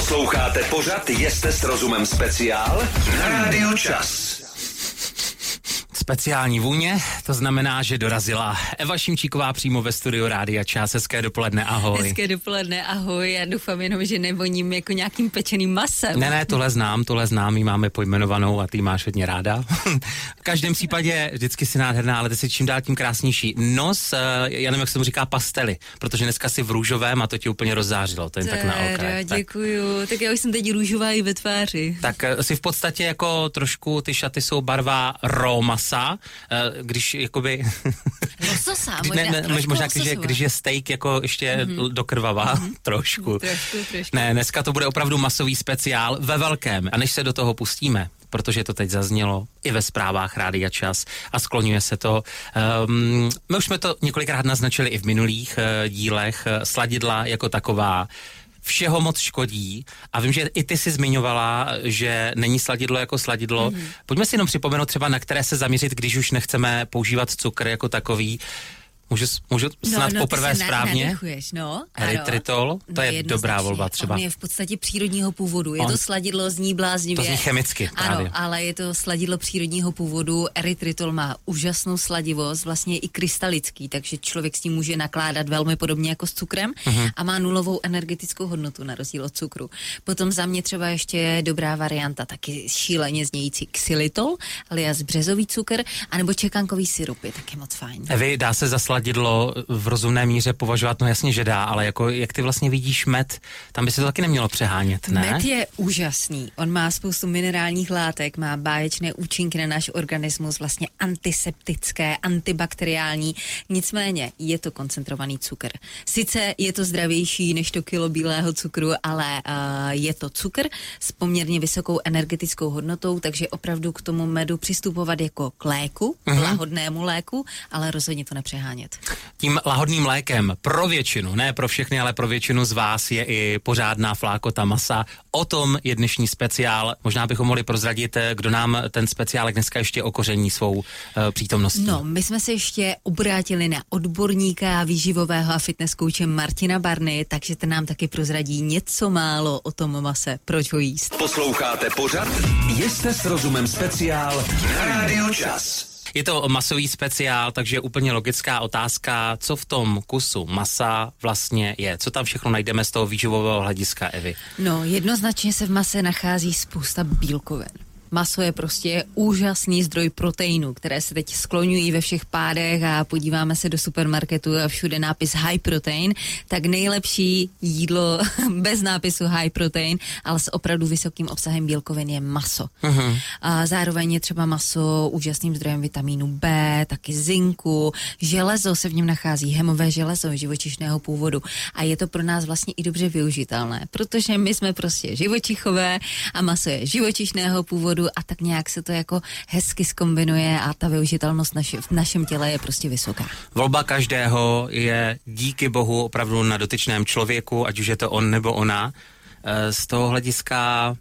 Posloucháte pořad Jeste s rozumem speciál na Rádiu Čas. Speciální vůně, to znamená, že dorazila Eva Šimčíková přímo ve studiu Rádia Čas. Hezké dopoledne, ahoj. Hezké dopoledne, ahoj. Já doufám jenom, že nevoním jako nějakým pečeným masem. Ne, ne, tohle znám, tohle znám, my máme pojmenovanou a ty máš hodně ráda. v každém případě vždycky si nádherná, ale ty si čím dál tím krásnější. Nos, uh, já nevím, jak se mu říká pastely, protože dneska si v růžovém a to ti úplně rozzářilo, to je tak na okraj. Děkuju, tak. tak já už jsem teď růžová i ve tváři. Tak uh, si v podstatě jako trošku, ty šaty jsou barva romasa, uh, když jakoby... Lososa, možná, ne, ne, možná když, je, když je steak jako ještě mm-hmm. dokrvavá, mm-hmm. trošku. trošku. Trošku, Ne, dneska to bude opravdu masový speciál ve velkém. A než se do toho pustíme, protože to teď zaznělo i ve zprávách Rádia Čas a skloňuje se to. Um, my už jsme to několikrát naznačili i v minulých uh, dílech. Sladidla jako taková všeho moc škodí a vím, že i ty si zmiňovala, že není sladidlo jako sladidlo. Mm-hmm. Pojďme si jenom připomenout třeba, na které se zaměřit, když už nechceme používat cukr jako takový. Můžu, můžu no, snad no, poprvé ty správně? no, Erytritol, to no, je dobrá volba třeba. On je v podstatě přírodního původu. Je On, to sladidlo, zní bláznivě. To zní chemicky Ano, právě. ale je to sladidlo přírodního původu. Erytritol má úžasnou sladivost, vlastně i krystalický, takže člověk s tím může nakládat velmi podobně jako s cukrem uh-huh. a má nulovou energetickou hodnotu na rozdíl od cukru. Potom za mě třeba ještě je dobrá varianta, taky šíleně znějící xylitol, alias březový cukr, anebo čekankový syrup je taky moc fajn. Evi, dá se za sladidlo v rozumné míře považovat, no jasně, že dá, ale jako jak ty vlastně vidíš med, tam by se to taky nemělo přehánět, ne? Med je úžasný. On má spoustu minerálních látek, má báječné účinky na náš organismus, vlastně antiseptické, antibakteriální. Nicméně je to koncentrovaný cukr. Sice je to zdravější než to kilo bílého cukru, ale uh, je to cukr s poměrně vysokou energetickou hodnotou, takže opravdu k tomu medu přistupovat jako k léku, uh-huh. lahodnému léku, ale rozhodně to nepřehánět. Tím lahodným lékem pro většinu, ne pro všechny, ale pro většinu z vás je i pořádná flákota masa. O tom je dnešní speciál. Možná bychom mohli prozradit, kdo nám ten speciál dneska ještě okoření svou uh, přítomností. No, my jsme se ještě obrátili na odborníka výživového a fitness kouče Martina Barny, takže ten nám taky prozradí něco málo o tom mase, proč ho jíst. Posloucháte pořad Jste s rozumem speciál na Rádiu Čas. Je to masový speciál, takže úplně logická otázka, co v tom kusu masa vlastně je. Co tam všechno najdeme z toho výživového hlediska, Evy? No, jednoznačně se v mase nachází spousta bílkovin. Maso je prostě úžasný zdroj proteinu, které se teď skloňují ve všech pádech a podíváme se do supermarketu a všude nápis high protein, tak nejlepší jídlo bez nápisu high protein, ale s opravdu vysokým obsahem bílkovin je maso. Uh-huh. A zároveň je třeba maso úžasným zdrojem vitamínu B, taky zinku, železo se v něm nachází, hemové železo živočišného původu a je to pro nás vlastně i dobře využitelné, protože my jsme prostě živočichové a maso je živočišného původu a tak nějak se to jako hezky skombinuje a ta využitelnost naši, v našem těle je prostě vysoká. Volba každého je díky bohu opravdu na dotyčném člověku, ať už je to on nebo ona. Z toho hlediska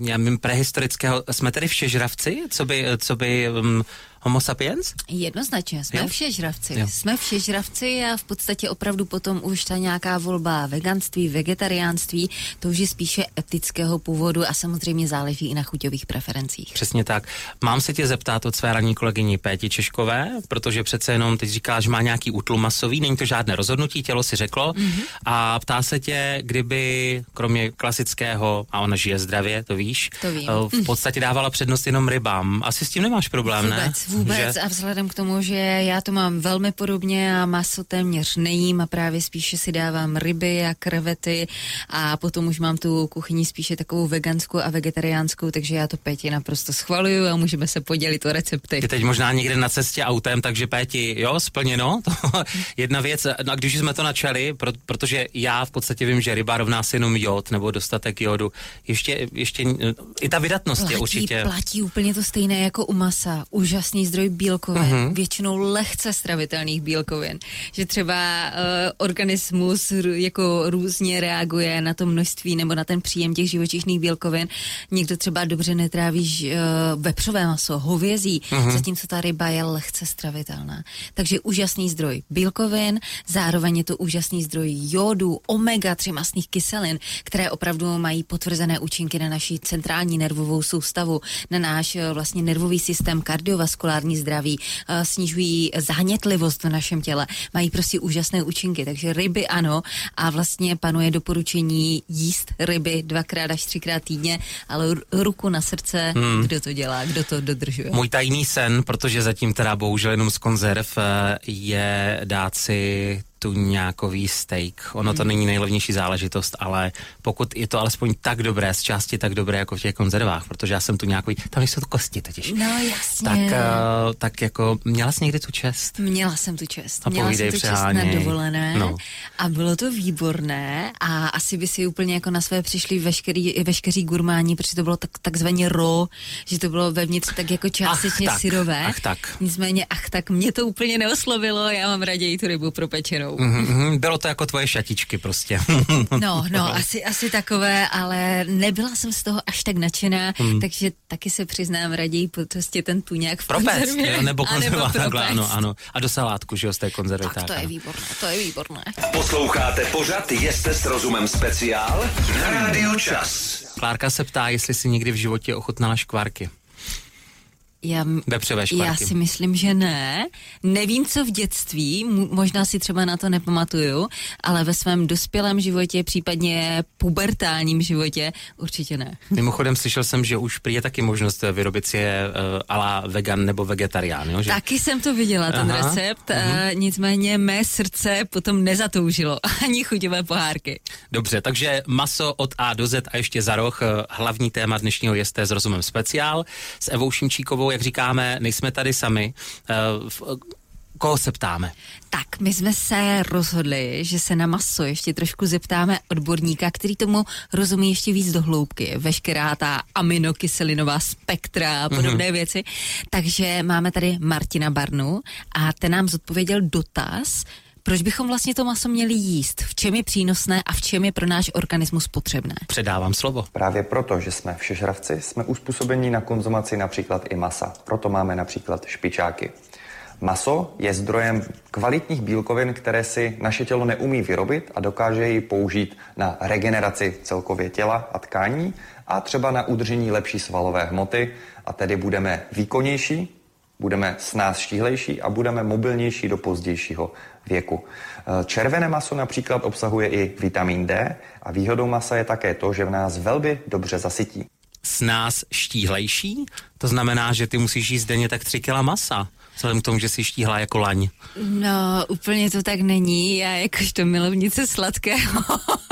já vím, prehistorického, jsme tedy všežravci, co by, co by um, Homo sapiens? Jednoznačně, jsme jo? všežravci. Jo. Jsme všežravci a v podstatě opravdu potom už ta nějaká volba veganství, vegetariánství, to už je spíše etického původu a samozřejmě záleží i na chuťových preferencích. Přesně tak. Mám se tě zeptat od své ranní kolegyni Péti Češkové, protože přece jenom teď říká, že má nějaký útlum masový, není to žádné rozhodnutí, tělo si řeklo mm-hmm. a ptá se tě, kdyby kromě klasického, a ona žije zdravě, to víš, to vím. v podstatě dávala přednost jenom rybám. Asi s tím nemáš problém, Vůbec. ne? Vůbec že? a vzhledem k tomu, že já to mám velmi podobně a maso téměř nejím a právě spíše si dávám ryby a krevety a potom už mám tu kuchyni spíše takovou veganskou a vegetariánskou, takže já to Péti naprosto schvaluju a můžeme se podělit o recepty. Ty teď možná někde na cestě autem, takže Péti, jo, splněno. Jedna věc, no a když jsme to načali, pro, protože já v podstatě vím, že ryba rovná se jenom jod nebo dostatek jodu, ještě, ještě i ta vydatnost platí, je určitě. Platí úplně to stejné jako u masa. Úžasně úžasný zdroj bílkovin, uh-huh. většinou lehce stravitelných bílkovin, že třeba uh, organismus r- jako různě reaguje na to množství nebo na ten příjem těch živočišných bílkovin. Někdo třeba dobře netráví uh, vepřové maso, hovězí, uh-huh. zatímco ta ryba je lehce stravitelná. Takže úžasný zdroj bílkovin, zároveň je to úžasný zdroj jodu, omega-3 masných kyselin, které opravdu mají potvrzené účinky na naši centrální nervovou soustavu, na náš eh, vlastně nervový systém, kardiovaskulární zdraví, eh, snižují zánětlivost v našem těle, mají prostě úžasné účinky. Takže ryby ano a vlastně panuje doporučení jíst ryby dvakrát až třikrát týdně, ale ruku na srdce, hmm. kdo to dělá, kdo to dodržuje. Můj tajný sen, protože zatím teda bohužel jenom z konzerv, eh, je dát si tuňákový steak. Ono to hmm. není nejlevnější záležitost, ale pokud je to alespoň tak dobré, z části tak dobré jako v těch konzervách, protože já jsem tu nějaký, tam jsou to kosti totiž. No jasně. Tak, uh, tak jako, měla jsi někdy tu čest? Měla jsem tu čest. A měla jsem tu přeháněj. čest na dovolené no. a bylo to výborné a asi by si úplně jako na své přišli veškerý, veškeří gurmáni, protože to bylo tak, takzvaně ro, že to bylo vevnitř tak jako částečně ach, tak, syrové. Ach tak. Nicméně, ach tak, mě to úplně neoslovilo, já mám raději tu rybu propečenou ženou. Mm-hmm, bylo to jako tvoje šatičky prostě. no, no, asi, asi takové, ale nebyla jsem z toho až tak nadšená, mm. takže taky se přiznám raději prostě ten tuňák v propec, konzervě. Jo, nebo konzerva, takhle, ano, ano. A do salátku, že jo, z té konzervy. Tak, tak to je výborné, to je výborné. Posloucháte pořad Jeste s rozumem speciál na Rádiu Čas. Klárka se ptá, jestli si někdy v životě ochutnala škvárky. Já, Vepřové škvarky. Já si myslím, že ne. Nevím, co v dětství, možná si třeba na to nepamatuju, ale ve svém dospělém životě, případně pubertálním životě, určitě ne. Mimochodem slyšel jsem, že už je taky možnost vyrobit si je uh, ala vegan nebo vegetarián. Jo? Že? Taky jsem to viděla, ten Aha. recept, uh-huh. uh, nicméně mé srdce potom nezatoužilo ani chuťové pohárky. Dobře, takže maso od A do Z a ještě za roh, eh, hlavní téma dnešního jeste s rozumem speciál s Evou Šimčíkovou jak říkáme, nejsme tady sami. Uh, koho se ptáme? Tak, my jsme se rozhodli, že se na maso ještě trošku zeptáme odborníka, který tomu rozumí ještě víc do hloubky. Veškerá ta aminokyselinová spektra a podobné mm-hmm. věci. Takže máme tady Martina Barnu a ten nám zodpověděl dotaz, proč bychom vlastně to maso měli jíst? V čem je přínosné a v čem je pro náš organismus potřebné? Předávám slovo. Právě proto, že jsme všežravci, jsme uspůsobení na konzumaci například i masa. Proto máme například špičáky. Maso je zdrojem kvalitních bílkovin, které si naše tělo neumí vyrobit a dokáže ji použít na regeneraci celkově těla a tkání a třeba na udržení lepší svalové hmoty a tedy budeme výkonnější, budeme s nás štíhlejší a budeme mobilnější do pozdějšího věku. Eh, červené maso například obsahuje i vitamin D a výhodou masa je také to, že v nás velmi dobře zasytí. S nás štíhlejší? To znamená, že ty musíš jíst denně tak 3 kg masa vzhledem k tomu, že jsi štíhla jako laň. No, úplně to tak není. Já jakožto milovnice sladkého,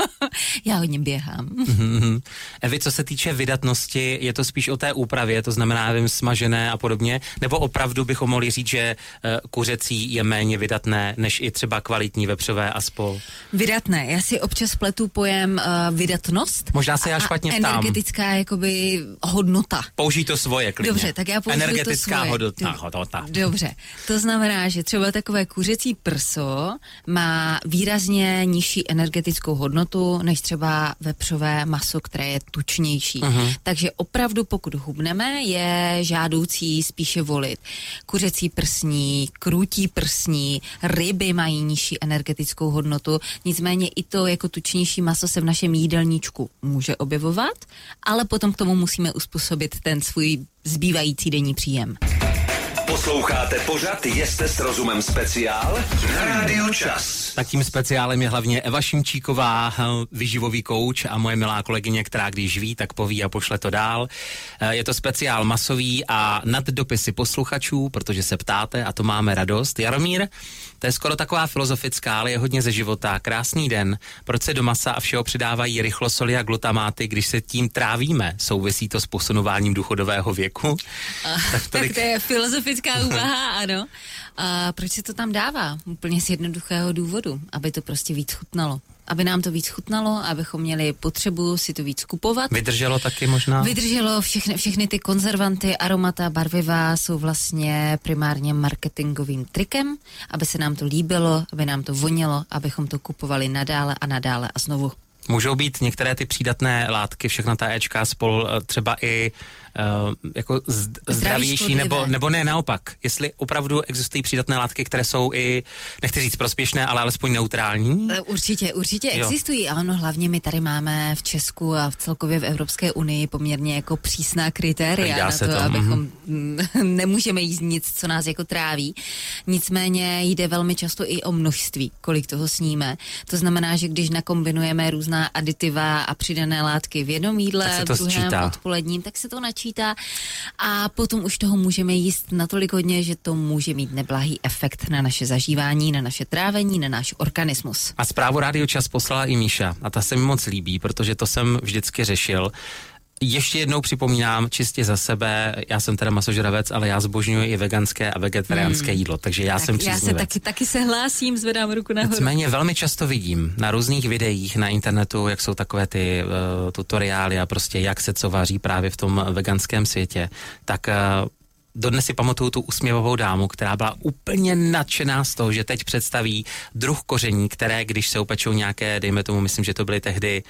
já hodně běhám. Mm-hmm. Evi, co se týče vydatnosti, je to spíš o té úpravě, to znamená, nevím, smažené a podobně, nebo opravdu bychom mohli říct, že uh, kuřecí je méně vydatné, než i třeba kvalitní vepřové a spol? Vydatné. Já si občas pletu pojem uh, vydatnost. Možná se já špatně ptám. energetická jakoby hodnota. Použij to svoje klidně. Dobře, tak já použiju Energetická to svoje. hodnota. hodnota. Dobře. Dobře, to znamená, že třeba takové kuřecí prso má výrazně nižší energetickou hodnotu než třeba vepřové maso, které je tučnější. Uh-huh. Takže opravdu, pokud hubneme, je žádoucí spíše volit kuřecí prsní, krutí prsní, ryby mají nižší energetickou hodnotu, nicméně i to jako tučnější maso se v našem jídelníčku může objevovat, ale potom k tomu musíme uspůsobit ten svůj zbývající denní příjem. Posloucháte pořad Jeste s rozumem speciál na Rádiu Čas. Tak tím speciálem je hlavně Eva Šimčíková, vyživový kouč a moje milá kolegyně, která když ví, tak poví a pošle to dál. Eh, je to speciál masový a nad dopisy posluchačů, protože se ptáte a to máme radost. Jaromír, to je skoro taková filozofická, ale je hodně ze života. Krásný den. Proč se do masa a všeho přidávají rychlosoli a glutamáty, když se tím trávíme? Souvisí to s posunováním důchodového věku? A, tak, tolik... tak to je filozofická úvaha, ano. A proč se to tam dává? Úplně z jednoduchého důvodu, aby to prostě víc chutnalo aby nám to víc chutnalo, abychom měli potřebu si to víc kupovat. Vydrželo taky možná? Vydrželo všechny, všechny ty konzervanty, aromata, barviva jsou vlastně primárně marketingovým trikem, aby se nám to líbilo, aby nám to vonělo, abychom to kupovali nadále a nadále a znovu. Můžou být některé ty přídatné látky, všechna ta Ečka spolu eh, třeba i uh, jako zdravější, nebo, nebo ne naopak. Jestli opravdu existují přídatné látky, které jsou i, nechci říct prospěšné, ale alespoň neutrální? Eh, určitě, určitě jo. existují. Ano, hlavně my tady máme v Česku a v celkově v Evropské unii poměrně jako přísná kritéria na to, to, abychom mm. nemůžeme jíst nic, co nás jako tráví. Nicméně jde velmi často i o množství, kolik toho sníme. To znamená, že když nakombinujeme různá aditiva a přidané látky v jednom jídle, v druhém sčítá. odpoledním, tak se to načítá počítá. A potom už toho můžeme jíst natolik hodně, že to může mít neblahý efekt na naše zažívání, na naše trávení, na náš organismus. A zprávu Rádio Čas poslala i Míša. A ta se mi moc líbí, protože to jsem vždycky řešil ještě jednou připomínám čistě za sebe, já jsem teda masožravec, ale já zbožňuji i veganské a vegetariánské hmm. jídlo, takže já tak jsem příznivec. Já se taky, taky se hlásím, zvedám ruku nahoru. Nicméně velmi často vidím na různých videích na internetu, jak jsou takové ty uh, tutoriály a prostě jak se co vaří právě v tom veganském světě, tak uh, dodnes si pamatuju tu usměvavou dámu, která byla úplně nadšená z toho, že teď představí druh koření, které, když se upečou nějaké, dejme tomu, myslím, že to byly tehdy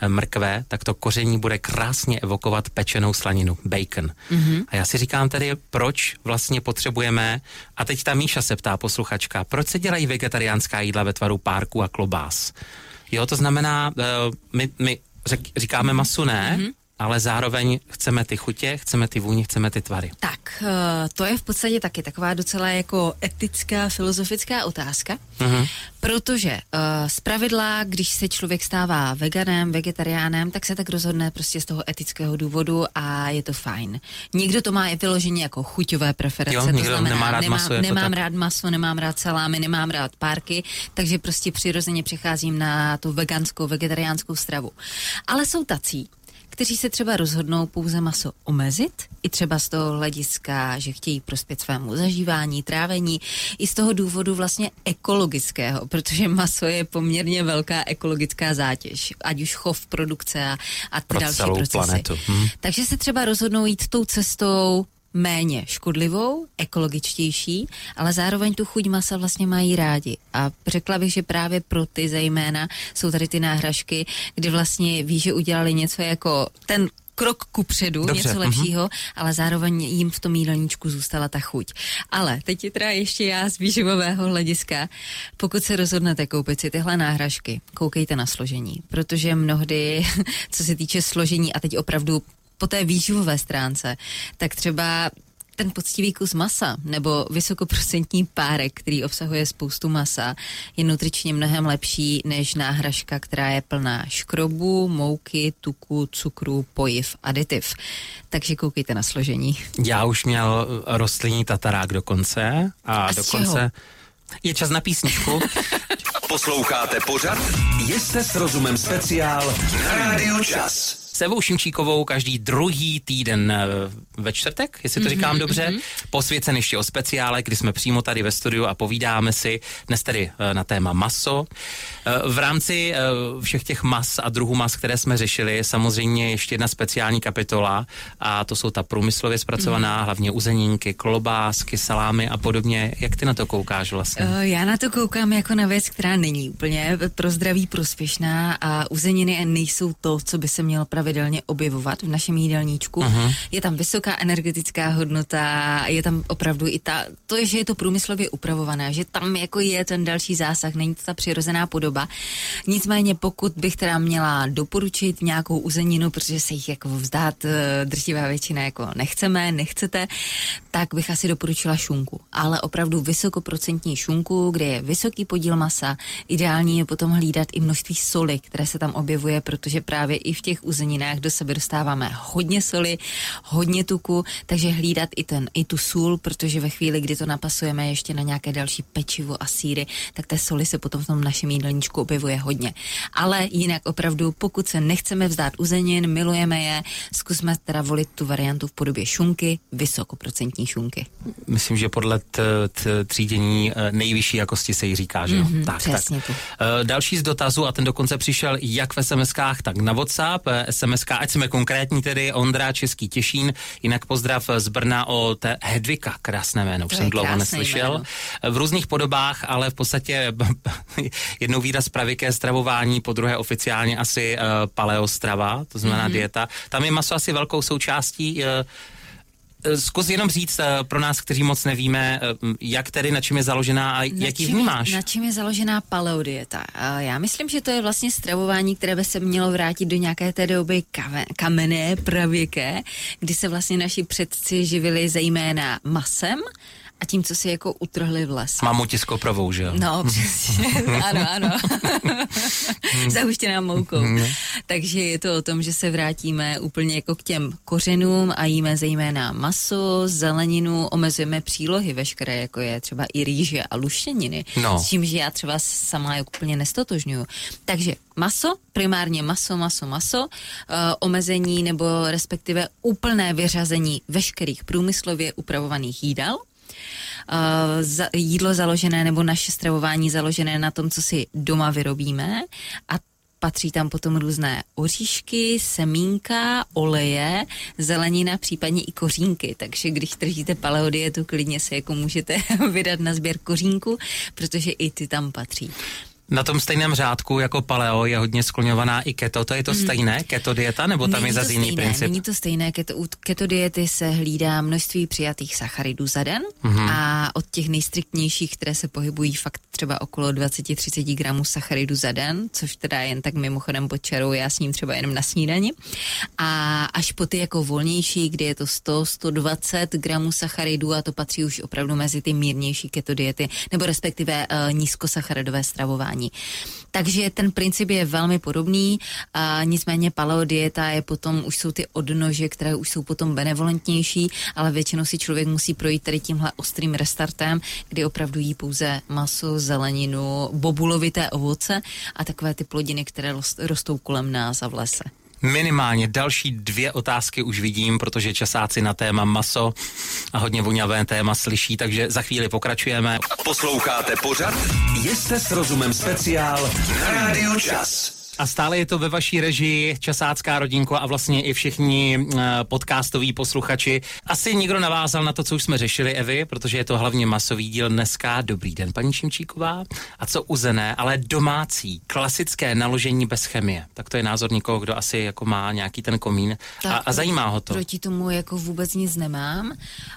eh, mrkve, tak to koření bude krásně evokovat pečenou slaninu, bacon. Mm-hmm. A já si říkám tedy, proč vlastně potřebujeme, a teď ta Míša se ptá posluchačka, proč se dělají vegetariánská jídla ve tvaru párku a klobás? Jo, to znamená, uh, my, my říkáme masu ne, mm-hmm ale zároveň chceme ty chutě, chceme ty vůně, chceme ty tvary. Tak, eh, to je v podstatě taky taková docela jako etická, filozofická otázka, uh-huh. protože uh, z pravidla, když se člověk stává veganem, vegetariánem, tak se tak rozhodne prostě z toho etického důvodu a je to fajn. Někdo to má i vyloženě jako chuťové preference, jo, to znamená, nemá rád nemám, maso, nemám tak? rád maso, nemám rád salámy, nemám rád párky, takže prostě přirozeně přecházím na tu veganskou, vegetariánskou stravu. Ale jsou tací, kteří se třeba rozhodnou pouze maso omezit, i třeba z toho hlediska, že chtějí prospět svému zažívání, trávení, i z toho důvodu vlastně ekologického, protože maso je poměrně velká ekologická zátěž, ať už chov, produkce a, a ty Pro další procesy. Planetu. Hm. Takže se třeba rozhodnou jít tou cestou méně škodlivou, ekologičtější, ale zároveň tu chuť masa vlastně mají rádi. A řekla bych, že právě pro ty zejména jsou tady ty náhražky, kdy vlastně ví, že udělali něco jako ten krok ku předu, Dobře, něco mhm. lepšího, uh-huh. ale zároveň jim v tom jídelníčku zůstala ta chuť. Ale teď je teda ještě já z výživového hlediska. Pokud se rozhodnete koupit si tyhle náhražky, koukejte na složení, protože mnohdy, co se týče složení, a teď opravdu po té výživové stránce, tak třeba ten poctivý kus masa nebo vysokoprocentní párek, který obsahuje spoustu masa, je nutričně mnohem lepší než náhražka, která je plná škrobu, mouky, tuku, cukru, pojiv, aditiv. Takže koukejte na složení. Já už měl rostlinný tatarák dokonce a, a dokonce... Čeho? Je čas na písničku. Posloucháte pořad? Jste s rozumem speciál na Rádiu Čas. Sevou Šimčíkovou každý druhý týden eh, ve čtvrtek, jestli to říkám mm-hmm, dobře, mm-hmm. posvěcen ještě o speciále, kdy jsme přímo tady ve studiu a povídáme si dnes tedy eh, na téma maso. Eh, v rámci všech těch mas a druhů mas, které jsme řešili, samozřejmě ještě jedna speciální kapitola a to jsou ta průmyslově zpracovaná, mm. hlavně uzenínky, klobásky, salámy a podobně. Jak ty na to koukáš vlastně? Já na to koukám jako na věc, která není úplně pro zdraví prospěšná a uzeniny nejsou to, co by se mělo pravit pravidelně objevovat v našem jídelníčku. Uh-huh. Je tam vysoká energetická hodnota, je tam opravdu i ta, to je, že je to průmyslově upravované, že tam jako je ten další zásah, není to ta přirozená podoba. Nicméně pokud bych teda měla doporučit nějakou uzeninu, protože se jich jako vzdát eh, drtivá většina jako nechceme, nechcete, tak bych asi doporučila šunku. Ale opravdu vysokoprocentní šunku, kde je vysoký podíl masa. Ideální je potom hlídat i množství soli, které se tam objevuje, protože právě i v těch uzeninách zeleninách do sebe dostáváme hodně soli, hodně tuku, takže hlídat i, ten, i tu sůl, protože ve chvíli, kdy to napasujeme ještě na nějaké další pečivo a síry, tak té soli se potom v tom našem jídelníčku objevuje hodně. Ale jinak opravdu, pokud se nechceme vzdát uzenin, milujeme je, zkusme teda volit tu variantu v podobě šunky, vysokoprocentní šunky. Myslím, že podle t, t, třídění eh, nejvyšší jakosti se jí říká, že jo? Mm-hmm, tak, přesně tak. Uh, další z dotazů, a ten dokonce přišel jak v SMS-kách, tak na WhatsApp. Eh, SMS, ať jsme konkrétní tedy, Ondra Český Těšín, jinak pozdrav z Brna o té Hedvika, krásné jméno, už jsem dlouho neslyšel. Jméno. V různých podobách, ale v podstatě jednou výraz praviké stravování, po druhé oficiálně asi uh, paleostrava, to znamená mm-hmm. dieta. Tam je maso asi velkou součástí. Uh, Zkus jenom říct uh, pro nás, kteří moc nevíme, uh, jak tedy, na čem je založená a na jak ji vnímáš? Na čem je založená paleodieta? Já myslím, že to je vlastně stravování, které by se mělo vrátit do nějaké té doby kave, kamenné, pravěké, kdy se vlastně naši předci živili zejména masem, a tím, co si jako utrhli v les. Mamuti s koprovou, že jo? No, přesně, ano, ano. Zahuštěná moukou. Hmm. Takže je to o tom, že se vrátíme úplně jako k těm kořenům a jíme zejména maso, zeleninu, omezujeme přílohy veškeré, jako je třeba i rýže a luštěniny, no. s tím, že já třeba sama jako úplně nestotožňuju. Takže maso, primárně maso, maso, maso, uh, omezení nebo respektive úplné vyřazení veškerých průmyslově upravovaných jídel, za, jídlo založené nebo naše stravování založené na tom, co si doma vyrobíme a patří tam potom různé oříšky, semínka, oleje, zelenina, případně i kořínky. Takže když držíte paleodietu, klidně se jako můžete vydat na sběr kořínku, protože i ty tam patří. Na tom stejném řádku jako paleo je hodně skloňovaná i keto. To je to mm. stejné, keto dieta, nebo tam není je zase jiný princip? Není to stejné. Keto, u keto diety se hlídá množství přijatých sacharidů za den mm. a od těch nejstriktnějších, které se pohybují fakt třeba okolo 20-30 gramů sacharidů za den, což teda jen tak mimochodem pod čarou, já s ním třeba jenom na snídani. A až po ty jako volnější, kdy je to 100-120 gramů sacharidů a to patří už opravdu mezi ty mírnější keto diety, nebo respektive uh, nízkosacharidové stravování stravování. Takže ten princip je velmi podobný, a nicméně paleodieta je potom, už jsou ty odnože, které už jsou potom benevolentnější, ale většinou si člověk musí projít tady tímhle ostrým restartem, kdy opravdu jí pouze maso, zeleninu, bobulovité ovoce a takové ty plodiny, které rostou kolem nás a v lese. Minimálně další dvě otázky už vidím, protože časáci na téma maso a hodně voňavé téma slyší, takže za chvíli pokračujeme. Posloucháte pořad? Jste s rozumem speciál na Rádiu Čas. A stále je to ve vaší režii Časácká rodinko a vlastně i všichni uh, podcastoví posluchači. Asi někdo navázal na to, co už jsme řešili, Evy, protože je to hlavně masový díl dneska. Dobrý den, paní Šimčíková. A co uzené, ale domácí, klasické naložení bez chemie. Tak to je názor někoho, kdo asi jako má nějaký ten komín a, a zajímá ho to. Proti tomu jako vůbec nic nemám.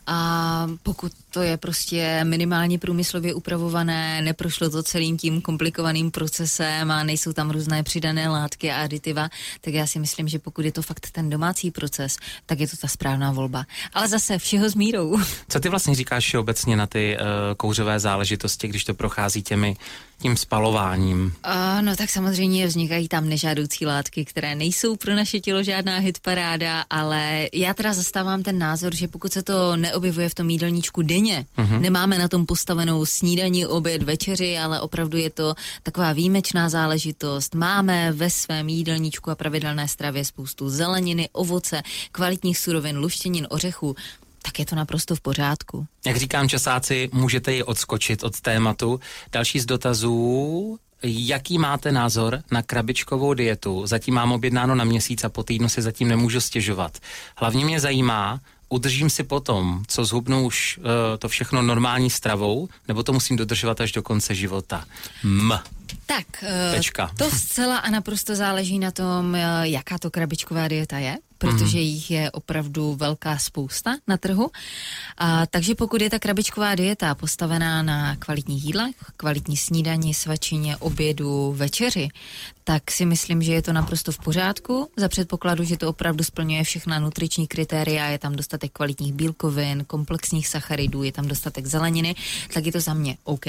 A pokud to je prostě minimálně průmyslově upravované, neprošlo to celým tím komplikovaným procesem a nejsou tam různé přidané látky a aditiva, tak já si myslím, že pokud je to fakt ten domácí proces, tak je to ta správná volba. Ale zase všeho s mírou. Co ty vlastně říkáš obecně na ty uh, kouřové záležitosti, když to prochází těmi tím spalováním? Uh, no tak samozřejmě vznikají tam nežádoucí látky, které nejsou pro naše tělo žádná hitparáda, ale já teda zastávám ten názor, že pokud se to neobjevuje v tom jídelníčku denně, uh-huh. nemáme na tom postavenou snídaní, oběd, večeři, ale opravdu je to taková výjimečná záležitost. Máme ve svém jídelníčku a pravidelné stravě spoustu zeleniny, ovoce, kvalitních surovin, luštěnin, ořechů tak je to naprosto v pořádku. Jak říkám časáci, můžete ji odskočit od tématu. Další z dotazů Jaký máte názor na krabičkovou dietu? Zatím mám objednáno na měsíc a po týdnu si zatím nemůžu stěžovat. Hlavně mě zajímá, udržím si potom, co zhubnu už uh, to všechno normální stravou, nebo to musím dodržovat až do konce života? M. Tak, uh, Tečka. to zcela a naprosto záleží na tom, uh, jaká to krabičková dieta je. Protože jich je opravdu velká spousta na trhu. A, takže pokud je ta krabičková dieta postavená na kvalitních jídlech, kvalitní snídani, svačině, obědu, večeři, tak si myslím, že je to naprosto v pořádku. Za předpokladu, že to opravdu splňuje všechna nutriční kritéria, je tam dostatek kvalitních bílkovin, komplexních sacharidů, je tam dostatek zeleniny, tak je to za mě OK.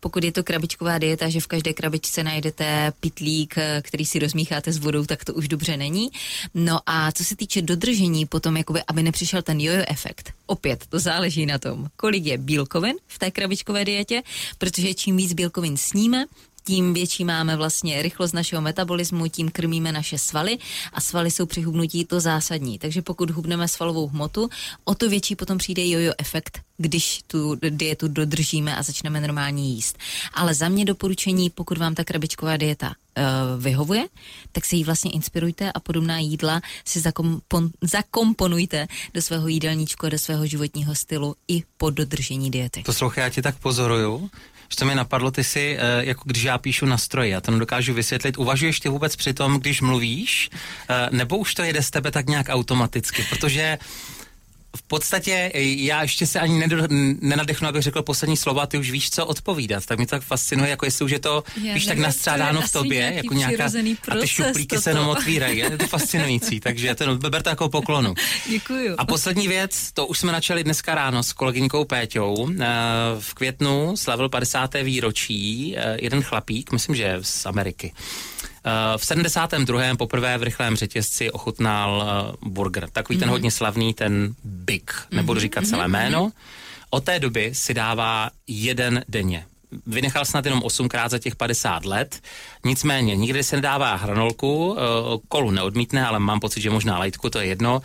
Pokud je to krabičková dieta, že v každé krabičce najdete pitlík, který si rozmícháte s vodou, tak to už dobře není. No a co se týče dodržení, potom jakoby, aby nepřišel ten jojo efekt. Opět, to záleží na tom, kolik je bílkovin v té krabičkové dietě, protože čím víc bílkovin sníme, tím větší máme vlastně rychlost našeho metabolismu, tím krmíme naše svaly a svaly jsou při hubnutí to zásadní. Takže pokud hubneme svalovou hmotu, o to větší potom přijde jojo efekt, když tu dietu dodržíme a začneme normálně jíst. Ale za mě doporučení, pokud vám ta krabičková dieta uh, vyhovuje, tak se jí vlastně inspirujte a podobná jídla si zakompon, zakomponujte do svého jídelníčku a do svého životního stylu i po dodržení diety. Poslouchej, já tě tak pozoruju, to mi napadlo, ty si, eh, jako když já píšu na stroji, já to nedokážu vysvětlit, uvažuješ ty vůbec při tom, když mluvíš, eh, nebo už to jede z tebe tak nějak automaticky, protože v podstatě eh, já ještě se ani nenadechnu, abych řekl poslední slova, ty už víš, co odpovídat. Tak mě to tak fascinuje, jako jestli už je to, já víš, tak nastřádáno v tobě, jako nějaká, a ty šuplíky se jenom otvírají, je to fascinující, takže to beber to jako poklonu. Děkuju. A poslední věc, to už jsme načali dneska ráno s kolegyňkou Péťou. Eh, v květnu slavil 50. výročí eh, jeden chlapík, myslím, že z Ameriky. Eh, v 72. poprvé v rychlém řetězci ochutnal uh, burger. Takový mm-hmm. ten mhm. hodně slavný, ten Big, nebudu mhm. říkat mm-hmm. celé jméno. Od té doby si dává jeden denně. Vynechal snad jenom osmkrát za těch 50 let, nicméně nikdy se nedává hranolku, uh, kolu neodmítne, ale mám pocit, že možná lajtku, to je jedno.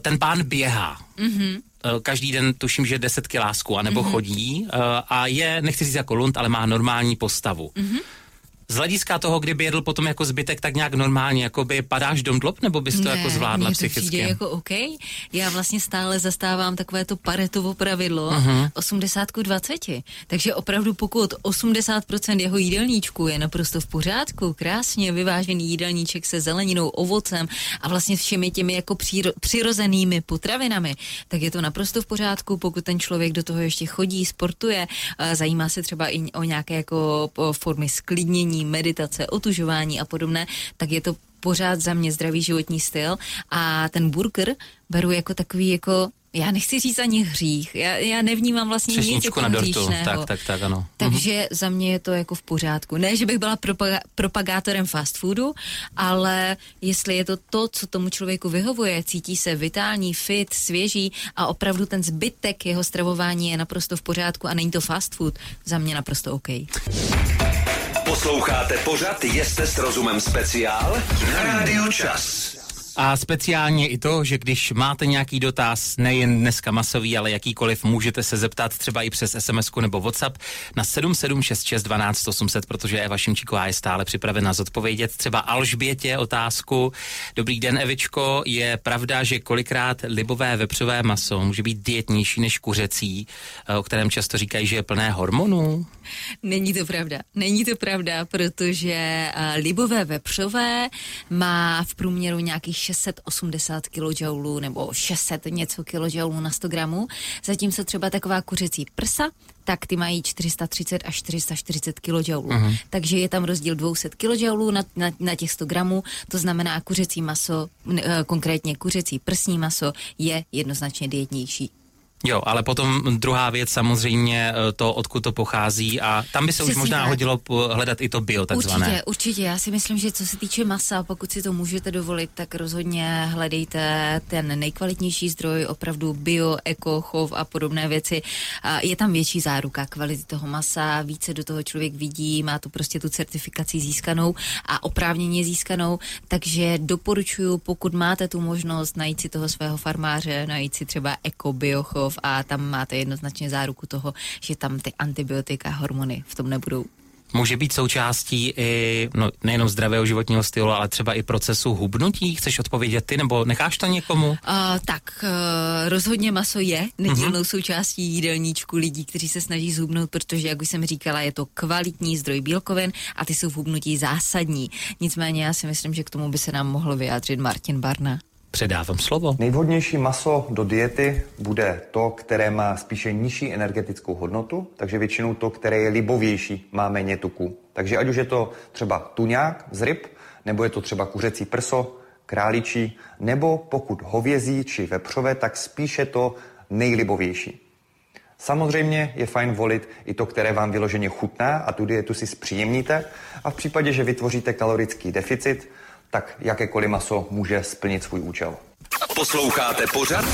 Ten pán běhá. Mm-hmm každý den tuším, že 10 kilásků, anebo mm-hmm. chodí a je, nechci říct jako lund, ale má normální postavu. Mm-hmm z hlediska toho, kdyby jedl potom jako zbytek, tak nějak normálně, jako by padáš domdlop, nebo bys to ne, jako zvládla psychicky? Přijde jako OK. Já vlastně stále zastávám takové to paretovo pravidlo uh-huh. 80 k 20. Takže opravdu pokud 80% jeho jídelníčku je naprosto v pořádku, krásně vyvážený jídelníček se zeleninou, ovocem a vlastně všemi těmi jako příro, přirozenými potravinami, tak je to naprosto v pořádku, pokud ten člověk do toho ještě chodí, sportuje, zajímá se třeba i o nějaké jako formy sklidnění, cvičení, meditace, otužování a podobné, tak je to pořád za mě zdravý životní styl a ten burger beru jako takový jako já nechci říct ani hřích, já, já nevnímám vlastně nic jako na dortu. Tak, tak, tak, ano. Takže mhm. za mě je to jako v pořádku. Ne, že bych byla propaga- propagátorem fast foodu, ale jestli je to to, co tomu člověku vyhovuje, cítí se vitální, fit, svěží a opravdu ten zbytek jeho stravování je naprosto v pořádku a není to fast food, za mě naprosto OK. Posloucháte pořad Jeste s rozumem speciál na Rádiu Čas. A speciálně i to, že když máte nějaký dotaz, nejen dneska masový, ale jakýkoliv, můžete se zeptat třeba i přes SMS nebo WhatsApp na 7766 800, protože Eva Šimčíková je stále připravena zodpovědět třeba Alžbětě otázku. Dobrý den, Evičko, je pravda, že kolikrát libové vepřové maso může být dietnější než kuřecí, o kterém často říkají, že je plné hormonů? Není to pravda. Není to pravda, protože libové vepřové má v průměru nějakých 680 kJ nebo 600 něco kJ na 100 gramů, zatímco třeba taková kuřecí prsa, tak ty mají 430 až 440 kJ. Uh-huh. Takže je tam rozdíl 200 kJ na, na, na těch 100 gramů, to znamená kuřecí maso, konkrétně kuřecí prsní maso je jednoznačně dietnější. Jo, ale potom druhá věc samozřejmě eh, to, odkud to pochází a tam by se Přesně už možná tak. hodilo hledat i to bio takzvané. Určitě, určitě. Já si myslím, že co se týče masa, pokud si to můžete dovolit, tak rozhodně hledejte ten nejkvalitnější zdroj, opravdu bio, eko, chov a podobné věci. Je tam větší záruka kvality toho masa, více do toho člověk vidí, má to prostě tu certifikaci získanou a oprávněně získanou, takže doporučuji, pokud máte tu možnost najít si toho svého farmáře, najít si třeba eko, bio, chov, a tam máte jednoznačně záruku toho, že tam ty antibiotika, hormony v tom nebudou může být součástí i no, nejenom zdravého životního stylu, ale třeba i procesu hubnutí? Chceš odpovědět ty, nebo necháš to někomu? Uh, tak uh, rozhodně maso je nedílnou uh-huh. součástí jídelníčku lidí, kteří se snaží zhubnout, protože, jak už jsem říkala, je to kvalitní zdroj bílkovin a ty jsou v hubnutí zásadní. Nicméně já si myslím, že k tomu by se nám mohl vyjádřit Martin Barna. Předávám slovo. Nejvhodnější maso do diety bude to, které má spíše nižší energetickou hodnotu, takže většinou to, které je libovější, má méně tuku. Takže ať už je to třeba tuňák z ryb, nebo je to třeba kuřecí prso, králičí, nebo pokud hovězí či vepřové, tak spíše to nejlibovější. Samozřejmě je fajn volit i to, které vám vyloženě chutná a tu dietu si zpříjemníte a v případě, že vytvoříte kalorický deficit, tak jakékoliv maso může splnit svůj účel. Posloucháte pořad?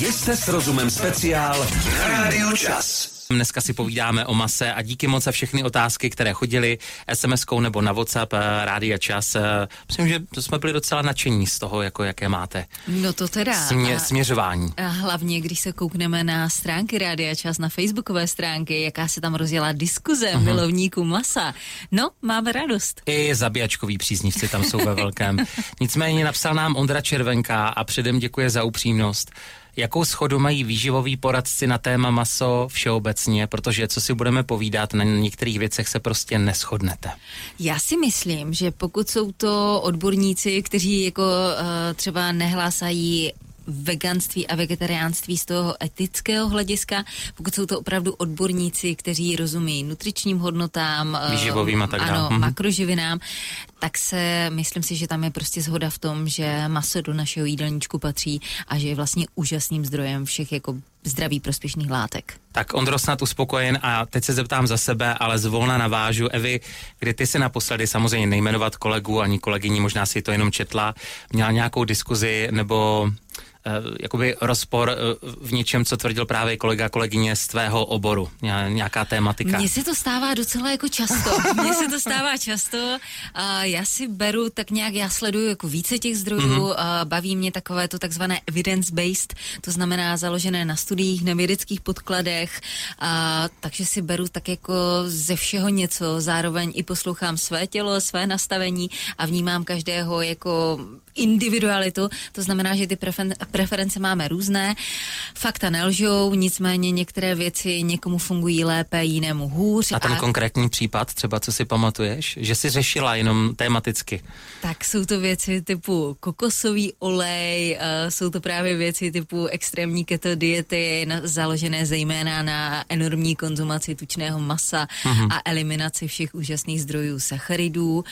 Jste s rozumem speciál na Rádiu Čas. Dneska si povídáme o mase a díky moc za všechny otázky, které chodily SMS-kou nebo na WhatsApp eh, Rádia Čas. Eh, myslím, že jsme byli docela nadšení z toho, jako jaké máte. No to teda. Smě, směřování. A hlavně, když se koukneme na stránky Rádia Čas, na facebookové stránky, jaká se tam rozjela diskuze uh-huh. milovníků masa. No, máme radost. I zabíjačkoví příznivci tam jsou ve velkém. Nicméně napsal nám Ondra Červenka a předem děkuje za upřímnost. Jakou schodu mají výživoví poradci na téma maso všeobecně, protože co si budeme povídat, na některých věcech se prostě neschodnete. Já si myslím, že pokud jsou to odborníci, kteří jako uh, třeba nehlásají veganství a vegetariánství z toho etického hlediska, pokud jsou to opravdu odborníci, kteří rozumí nutričním hodnotám, eh, výživovým a tak dále. Ano, mhm. makroživinám, tak se myslím si, že tam je prostě zhoda v tom, že maso do našeho jídelníčku patří a že je vlastně úžasným zdrojem všech jako zdraví prospěšných látek. Tak Ondro snad uspokojen a teď se zeptám za sebe, ale zvolna navážu. Evi, kdy ty se naposledy samozřejmě nejmenovat kolegu ani kolegyní, možná si to jenom četla, měla nějakou diskuzi nebo jakoby rozpor eh, v něčem, co tvrdil právě kolega kolegyně z tvého oboru, nějaká tématika. Mně se to stává docela jako často. Mně se to stává často. A já si beru tak nějak, já sleduju jako více těch zdrojů, mm-hmm. a baví mě takové to takzvané evidence-based, to znamená založené na studiích, na vědeckých podkladech, a, takže si beru tak jako ze všeho něco, zároveň i poslouchám své tělo, své nastavení a vnímám každého jako individualitu, to znamená, že ty prefen- preference máme různé, fakta nelžou, nicméně některé věci někomu fungují lépe, jinému hůř. A ten a... konkrétní případ, třeba co si pamatuješ, že si řešila jenom tematicky? Tak jsou to věci typu kokosový olej, uh, jsou to právě věci typu extrémní keto diety, založené zejména na enormní konzumaci tučného masa uh-huh. a eliminaci všech úžasných zdrojů sacharidů.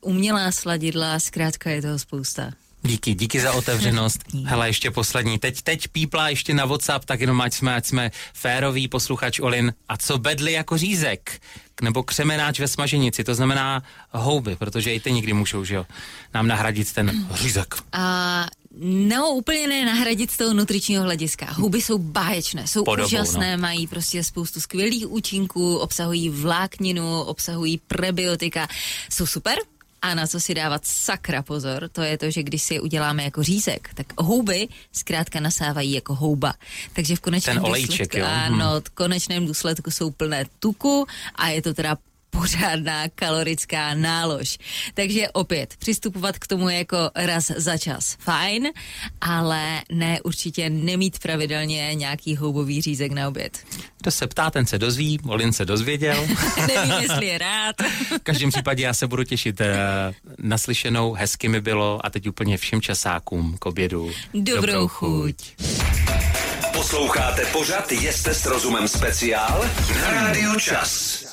Umělá sladidla, zkrátka je toho spousta. Díky, díky za otevřenost. Hele, ještě poslední. Teď, teď pípla ještě na WhatsApp, tak jenom ať jsme, ať jsme férový posluchač Olin. A co bedli jako řízek? Nebo křemenáč ve smaženici, to znamená houby, protože i ty někdy můžou, že jo, nám nahradit ten řízek. A No, úplně ne nahradit z toho nutričního hlediska. Huby jsou báječné, jsou Podobou, úžasné, no. mají prostě spoustu skvělých účinků, obsahují vlákninu, obsahují prebiotika, jsou super, a na co si dávat sakra pozor, to je to, že když si je uděláme jako řízek, tak houby zkrátka nasávají jako houba. Takže v konečném Ten olejček, důsledku, jo. ano, v konečném důsledku jsou plné tuku a je to teda pořádná kalorická nálož. Takže opět přistupovat k tomu jako raz za čas. Fajn, ale ne určitě nemít pravidelně nějaký houbový řízek na oběd. Kdo se ptá, ten se dozví, Olin se dozvěděl. Nevím, jestli je rád. v každém případě já se budu těšit uh, naslyšenou, hezky mi bylo a teď úplně všem časákům k obědu. Dobrou, Dobrou chuť. Posloucháte pořad Jeste s rozumem speciál na Rádiu Čas.